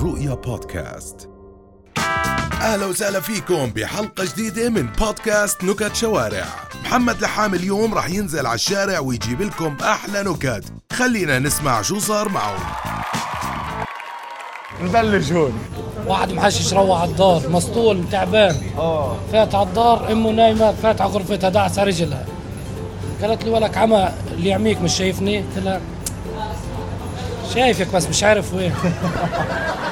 الرؤيا بودكاست. أهلا وسهلا فيكم بحلقة جديدة من بودكاست نكت شوارع. محمد لحام اليوم راح ينزل على الشارع ويجيب لكم أحلى نكت. خلينا نسمع شو صار معه نبلش هون. واحد محشش روح على الدار مسطول تعبان. آه. فات على الدار أمه نايمة فات على غرفتها دعس على رجلها. قالت لي ولك عمى اللي يعميك مش شايفني؟ قلت لها شايفك بس مش عارف وين.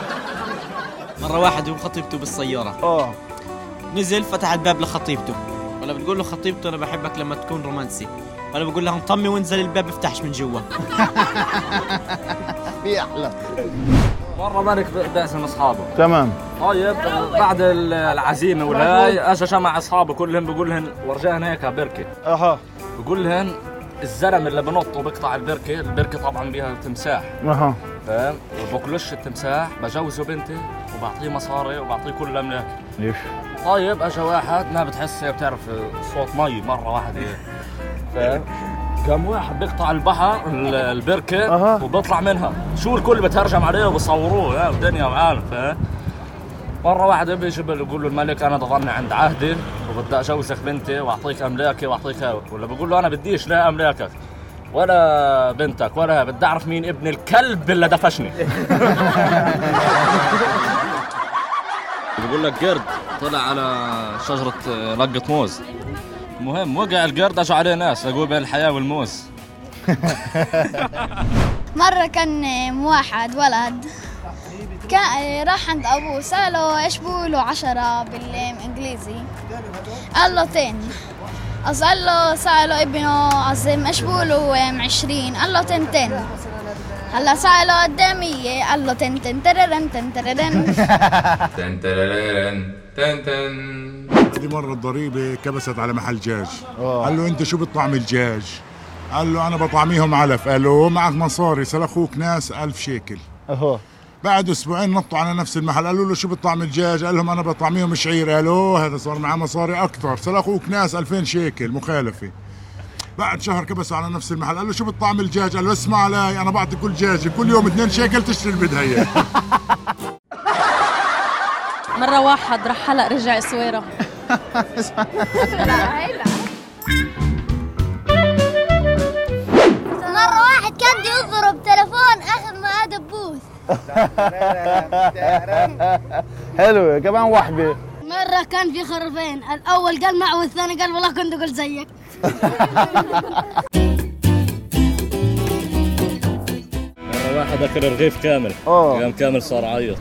مرة واحد وخطيبته بالسيارة. آه نزل فتح الباب لخطيبته. ولا بتقول له خطيبته أنا بحبك لما تكون رومانسي. ولا بقول لها انطمي وانزل الباب افتحش من جوا. في أحلى. مرة مالك بعزم أصحابه. تمام. طيب بعد ال- العزيمة والهاي اجى جمع أصحابه كلهم بقول لهم ورجاهم هيك بركة. أها. بقول لهم الزلمة اللي بنط وبقطع البركة البركة طبعا بيها تمساح. أها. فاهم؟ وبكلش التمساح بجوزه بنتي. وبعطيه مصاري وبعطيه كل الأملاك. ليش؟ طيب اجى واحد ما بتحس هيك بتعرف صوت مي مرة واحدة فاهم قام واحد بيقطع البحر ال- البركة أها. وبيطلع منها. شو الكل بتهرجم عليه وبصوروه يا الدنيا معانا فاهم مرة واحدة بيجي بيقول له الملك أنا ضلني عند عهدي وبدي أجوزك بنتي وأعطيك أملاكي وأعطيك هاي ولا بقول له أنا بديش لا أملاكك ولا بنتك ولا بدي أعرف مين ابن الكلب اللي دفشني. بقول لك قرد طلع على شجرة لقة موز. المهم وقع القرد اجى عليه ناس لقوه بين الحياة والموز. مرة كان واحد ولد. كان راح عند أبوه سأله إيش بقولوا عشرة بالإنجليزي. قال له قص قال له سأله ابنه عظيم إيش بقولوا عشرين؟ قال له تن تن. هلا سأله قدامية قال له تن تن تررن تن تررن تن ترررن تن تن دي مرة الضريبة كبست على محل دجاج قال له انت شو بتطعم الدجاج قال له أنا بطعميهم علف قال له معك مصاري سلخوك ناس ألف شيكل أها بعد أسبوعين نطوا على نفس المحل قالوا له شو بتطعم الدجاج قال لهم أنا بطعميهم شعير قالوا هذا صار معاه مصاري أكثر سلخوك ناس 2000 شيكل مخالفه بعد شهر كبسوا على نفس المحل قال له شو بتطعم الدجاج قال له اسمع علي أنا بعطي كل دجاجه كل يوم 2 شيكل تشتري اللي بدها اياه مرة واحد راح حلق رجع سويرة. مرة واحد كان بده يضرب تلفون أخذ معاه دبوس حلوة كمان وحدة. مرة كان في خرفين الأول قال معه والثاني قال والله كنت أقول زيك. مرة واحد أكل رغيف كامل. آه قام كامل صار عيط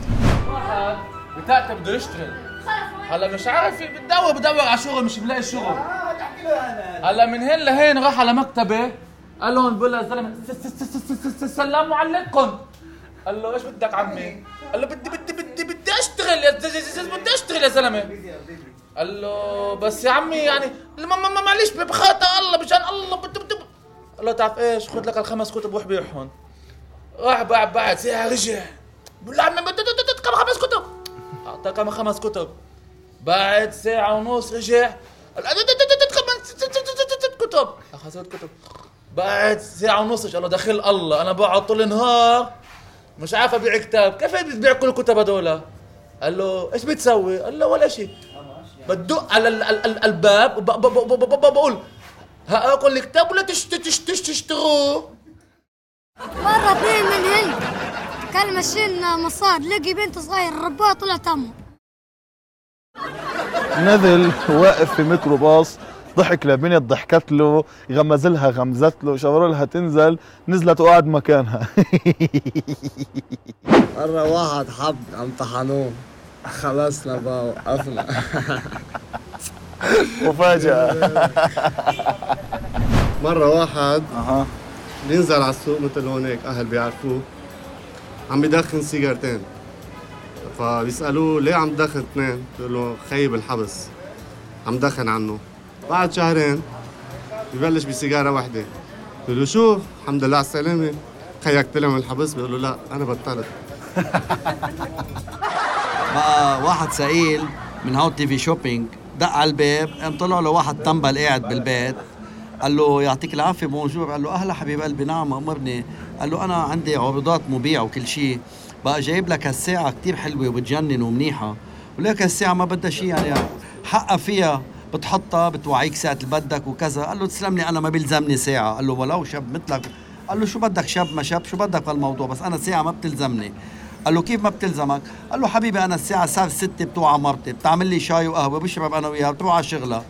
بتاعته بده يشتغل هلا مش عارف بدور بدور على شغل مش بلاقي شغل. هلا من هين لهين راح على مكتبة قال لهم بقول له الزلمه سلام عليكم. قال له إيش بدك عمي؟ قال له بدي بدي بدي بدي أشتغل يا ز- ز- ز- بدي أشتغل يا زلمة. قال له بس يا عمي يعني ما معلش بخاطر الله مشان الله بدي بدي قال له تعرف إيش؟ خذ لك الخمس كتب وروح بيعهم. راح بعد بعد ساعه رجع بقول له عمي بدي بدي- بدي كم خمس كتب. اعطاه كم خمس كتب. بعد ساعة ونص رجع كتب اخذ ست كتب. بعد ساعة ونص قال له دخل الله أنا بقعد طول النهار مش عارف أبيع كتاب. كيف بتبيع كل الكتب هذول قال له إيش بتسوي؟ قال له ولا شيء. بدق على ال- ال- ال- الباب بقول ها اكل الكتاب ولا تشت- تشت- تشت- تشتروه؟ مرة اثنين من هند كان ماشيين مصاد لقي بنت صغير ربوها طلعت امه نزل واقف في ميكروباص ضحك لبنت ضحكت له غمز لها غمزت له شاوروا لها تنزل نزلت وقعد مكانها. مرة واحد حب امتحنوه خلصنا بقى وقفنا مفاجأة. مرة واحد أها. بينزل على السوق مثل هونيك أهل بيعرفوه. عم بدخن سيجارتين. فبيسألوه ليه عم تدخن اثنين؟ بيقول له خيب الحبس. عم دخن عنه. بعد شهرين ببلش بسيجارة واحدة بيقول له شوف الحمد لله على السلامة. خيك طلع من الحبس. بيقول له لا أنا بطلت. بقى واحد سئيل من how TV shopping دق على الباب قام طلع له واحد تنبل قاعد بالبيت. قال له يعطيك العافية bonjour قال له أهلا حبيب قلبي نعم أمرني. قال له أنا عندي عروضات مبيع وكل شيء بقى جايب لك هالساعة كتير حلوة وبتجنن ومنيحة. ولك هالساعة ما بدها شيء يعني حقها فيها بتحطها بتوعيك ساعة اللي بدك وكذا. قال له تسلم لي أنا ما بيلزمني ساعة. قال له ولو شاب مثلك. قال له شو بدك شاب ما شاب شو بدك بهالموضوع؟ بس أنا ساعة ما بتلزمني. قال له كيف ما بتلزمك؟ قال له حبيبي أنا الساعة 6 بتوعى مرتي بتعمل لي شاي وقهوة بشرب أنا وياها بتروح على شغلها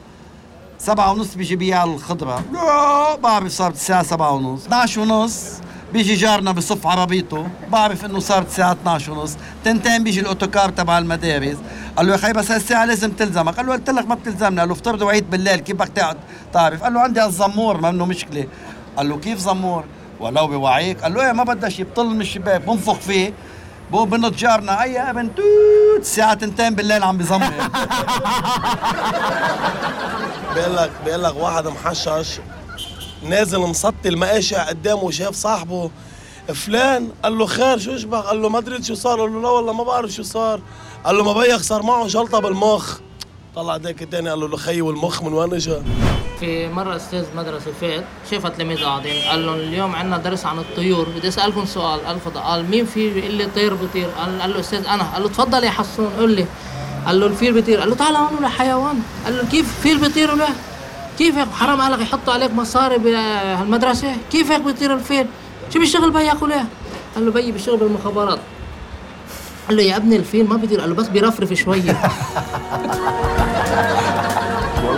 سبعة ونص بيجي بيع الخضرة. لا بعرف صارت الساعة سبعة ونص. 12 ونص بيجي جارنا بصف عربيته بعرف إنه صارت الساعة 12 ونص. تنتين بيجي الأوتوكار تبع المدارس. قال له يا خي بس هالساعة لازم تلزمك. قال له قلت لك ما بتلزمني. قال له افترض وعيت بالليل كيف بدك تقعد تعرف؟ قال له عندي هالزمور ما منه مشكلة. قال له كيف زمور؟ ولو بوعيك. قال له إيه ما بدها شيء بطل من الشباك بنفخ فيه. بو بنط جارنا. اي يا ابن توت. الساعة تنتين بالليل عم بزمر بيقول لك بيقول لك واحد محشش. نازل مسطي المقاشع قدامه وشاف صاحبه. فلان قال له خير شو اشبك قال له ما دريت شو صار. قال له لا والله ما بعرف شو صار. قال له ما بيك صار معه جلطة بالمخ. طلع ديك التاني قال له خيي والمخ من وين اجى في مرة أستاذ مدرسة فات شاف تلاميذ قاعدين قال لهم اليوم عندنا درس عن الطيور بدي أسألكم سؤال قال قال مين في بيقول لي طير بطير؟ قال, قال له أستاذ أنا. قال له تفضل يا حسون قول لي. قال له الفيل بيطير. قال له تعال هون ولا حيوان. قال له كيف فيل بيطير ولا؟ كيف هيك حرام عليك يحطوا عليك مصاري بهالمدرسة كيف هيك بيطير الفيل شو بيشتغل بيك ولا قال له بيي بيشتغل بالمخابرات. قال له يا ابني الفيل ما بيطير. قال له بس بيرفرف شوية.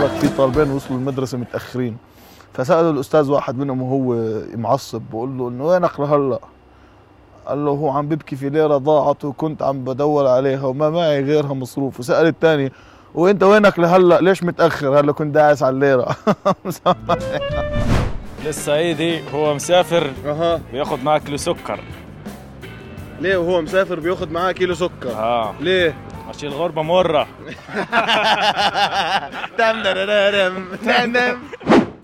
لك في طالبين وصلوا المدرسة متأخرين فسألوا الأستاذ واحد منهم وهو معصب بقول له إنه وينك لهلا؟ قال له هو عم ببكي في ليرة ضاعت وكنت عم بدور عليها وما معي غيرها مصروف وسأل الثاني وإنت وينك لهلا ليش متأخر؟ له كنت داعس على الليرة للصعيدي هو مسافر أها بياخذ معه كيلو سكر ليه وهو مسافر بياخذ معاه كيلو سكر؟ آه ليه؟ عشان الغربة مرة. تم درررم تم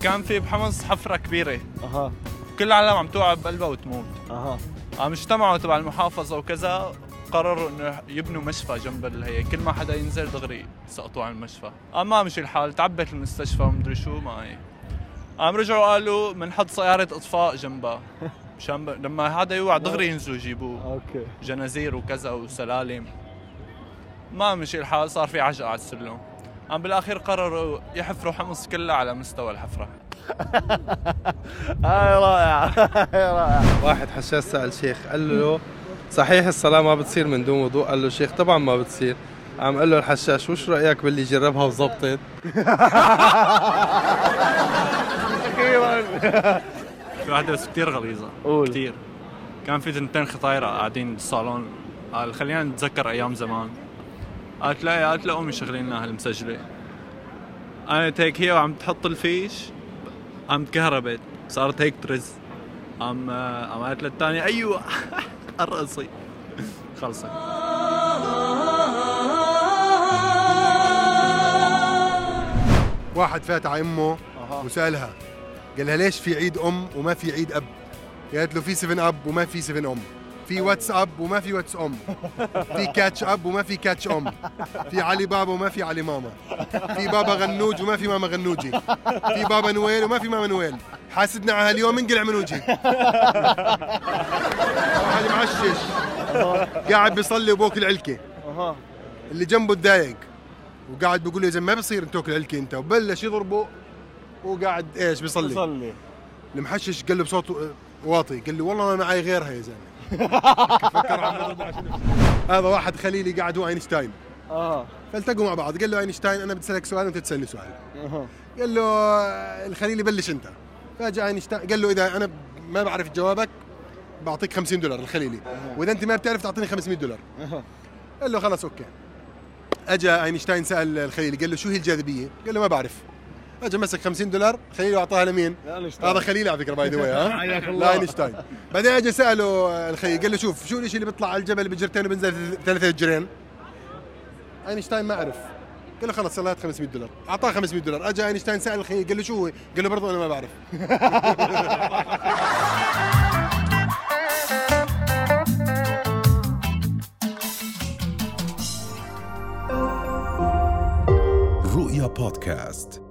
كان في بحمص حفرة كبيرة. أها. كل العالم عم توقع بقلبها وتموت. أها. عم اجتمعوا تبع المحافظة وكذا قرروا إنه يبنوا مشفى جنب هي. كل ما حدا ينزل دغري يسقطوا على المشفى. اما مشي الحال. تعبت المستشفى ومدري شو ما هي. قام رجعوا قالوا بنحط سيارة إطفاء جنبها. مشان. لما هذا يوقع دغري ينزلوا يجيبوه. أوكي. جنازير وكذا وسلالم. ما مشي الحال صار في عجقة على السلم. قام بالأخير قرروا يحفروا حمص كلها على مستوى الحفرة. هاي رائعة هاي رائعة. واحد حشاش سأل شيخ قال له صحيح الصلاة ما بتصير من دون وضوء؟ قال له شيخ طبعا ما بتصير. قام قال له الحشاش وش رأيك باللي جربها وزبطت في واحدة بس كثير غليظة قول. كثير كان في تنتين خطايرة قاعدين بالصالون. قال خلينا نتذكر أيام زمان. قالت لا قالت لا أمي شغلين لنا هالمسجلة قالت هيك هي وعم تحط الفيش قام كهربت صارت هيك ترز. قام قام قالت للثانية أيوة ارقصي خلصت. واحد فات على أمه وسألها قال لها ليش في عيد أم وما في عيد أب؟ قالت له في 7 Up وما في 7 أم. في واتس أب وما في Whats أم. في كاتش أب وما في ketch أم. في علي بابا وما في علي ماما. في بابا غنوج وما في ماما غنوجي. في بابا نويل وما في ماما نويل. حاسدنا على هاليوم انقلع من وجهي واحد محشش قاعد بيصلي وبوكل علكه اللي جنبه تضايق. وقاعد بيقول له يا زلمه ما بصير انت تاكل علكه أنت. وبلش يضربه. وقاعد إيش بيصلي؟ بيصلي. المحشش قال له بصوت واطي. قال له والله ما معي غيرها يا زلمة. فكر عم. هذا واحد خليلي قاعد هو أينشتاين. آه. فالتقوا مع بعض. قال له أينشتاين أنا بدي اسالك سؤال وانت تسألني سؤال. أها. قال له الخليلي بلش أنت. فجاء أينشتاين قال له إذا أنا ما بعرف جوابك بعطيك 50 دولار الخليلي. وإذا أنت ما بتعرف تعطيني 500 دولار. قال له خلاص okay. اجى أينشتاين سأل الخليلي قال له شو هي الجاذبية؟ قال له ما بعرف. اجى مسك 50 دولار خليل واعطاها لمين؟ هذا خليل على فكرة by the way؟ لاينشتاين. بعدين اجى سأله الخليل قال له شوف شو الشيء اللي بيطلع على الجبل بإجرتين وبينزل ثلاث إجرين؟ أينشتاين ما أعرف. قال له خلص يلا هات 500 دولار. أعطاه 500 دولار. اجى أينشتاين سأل الخليل قال له شو هو؟ قال له برضه أنا ما بعرف. رؤيا بودكاست.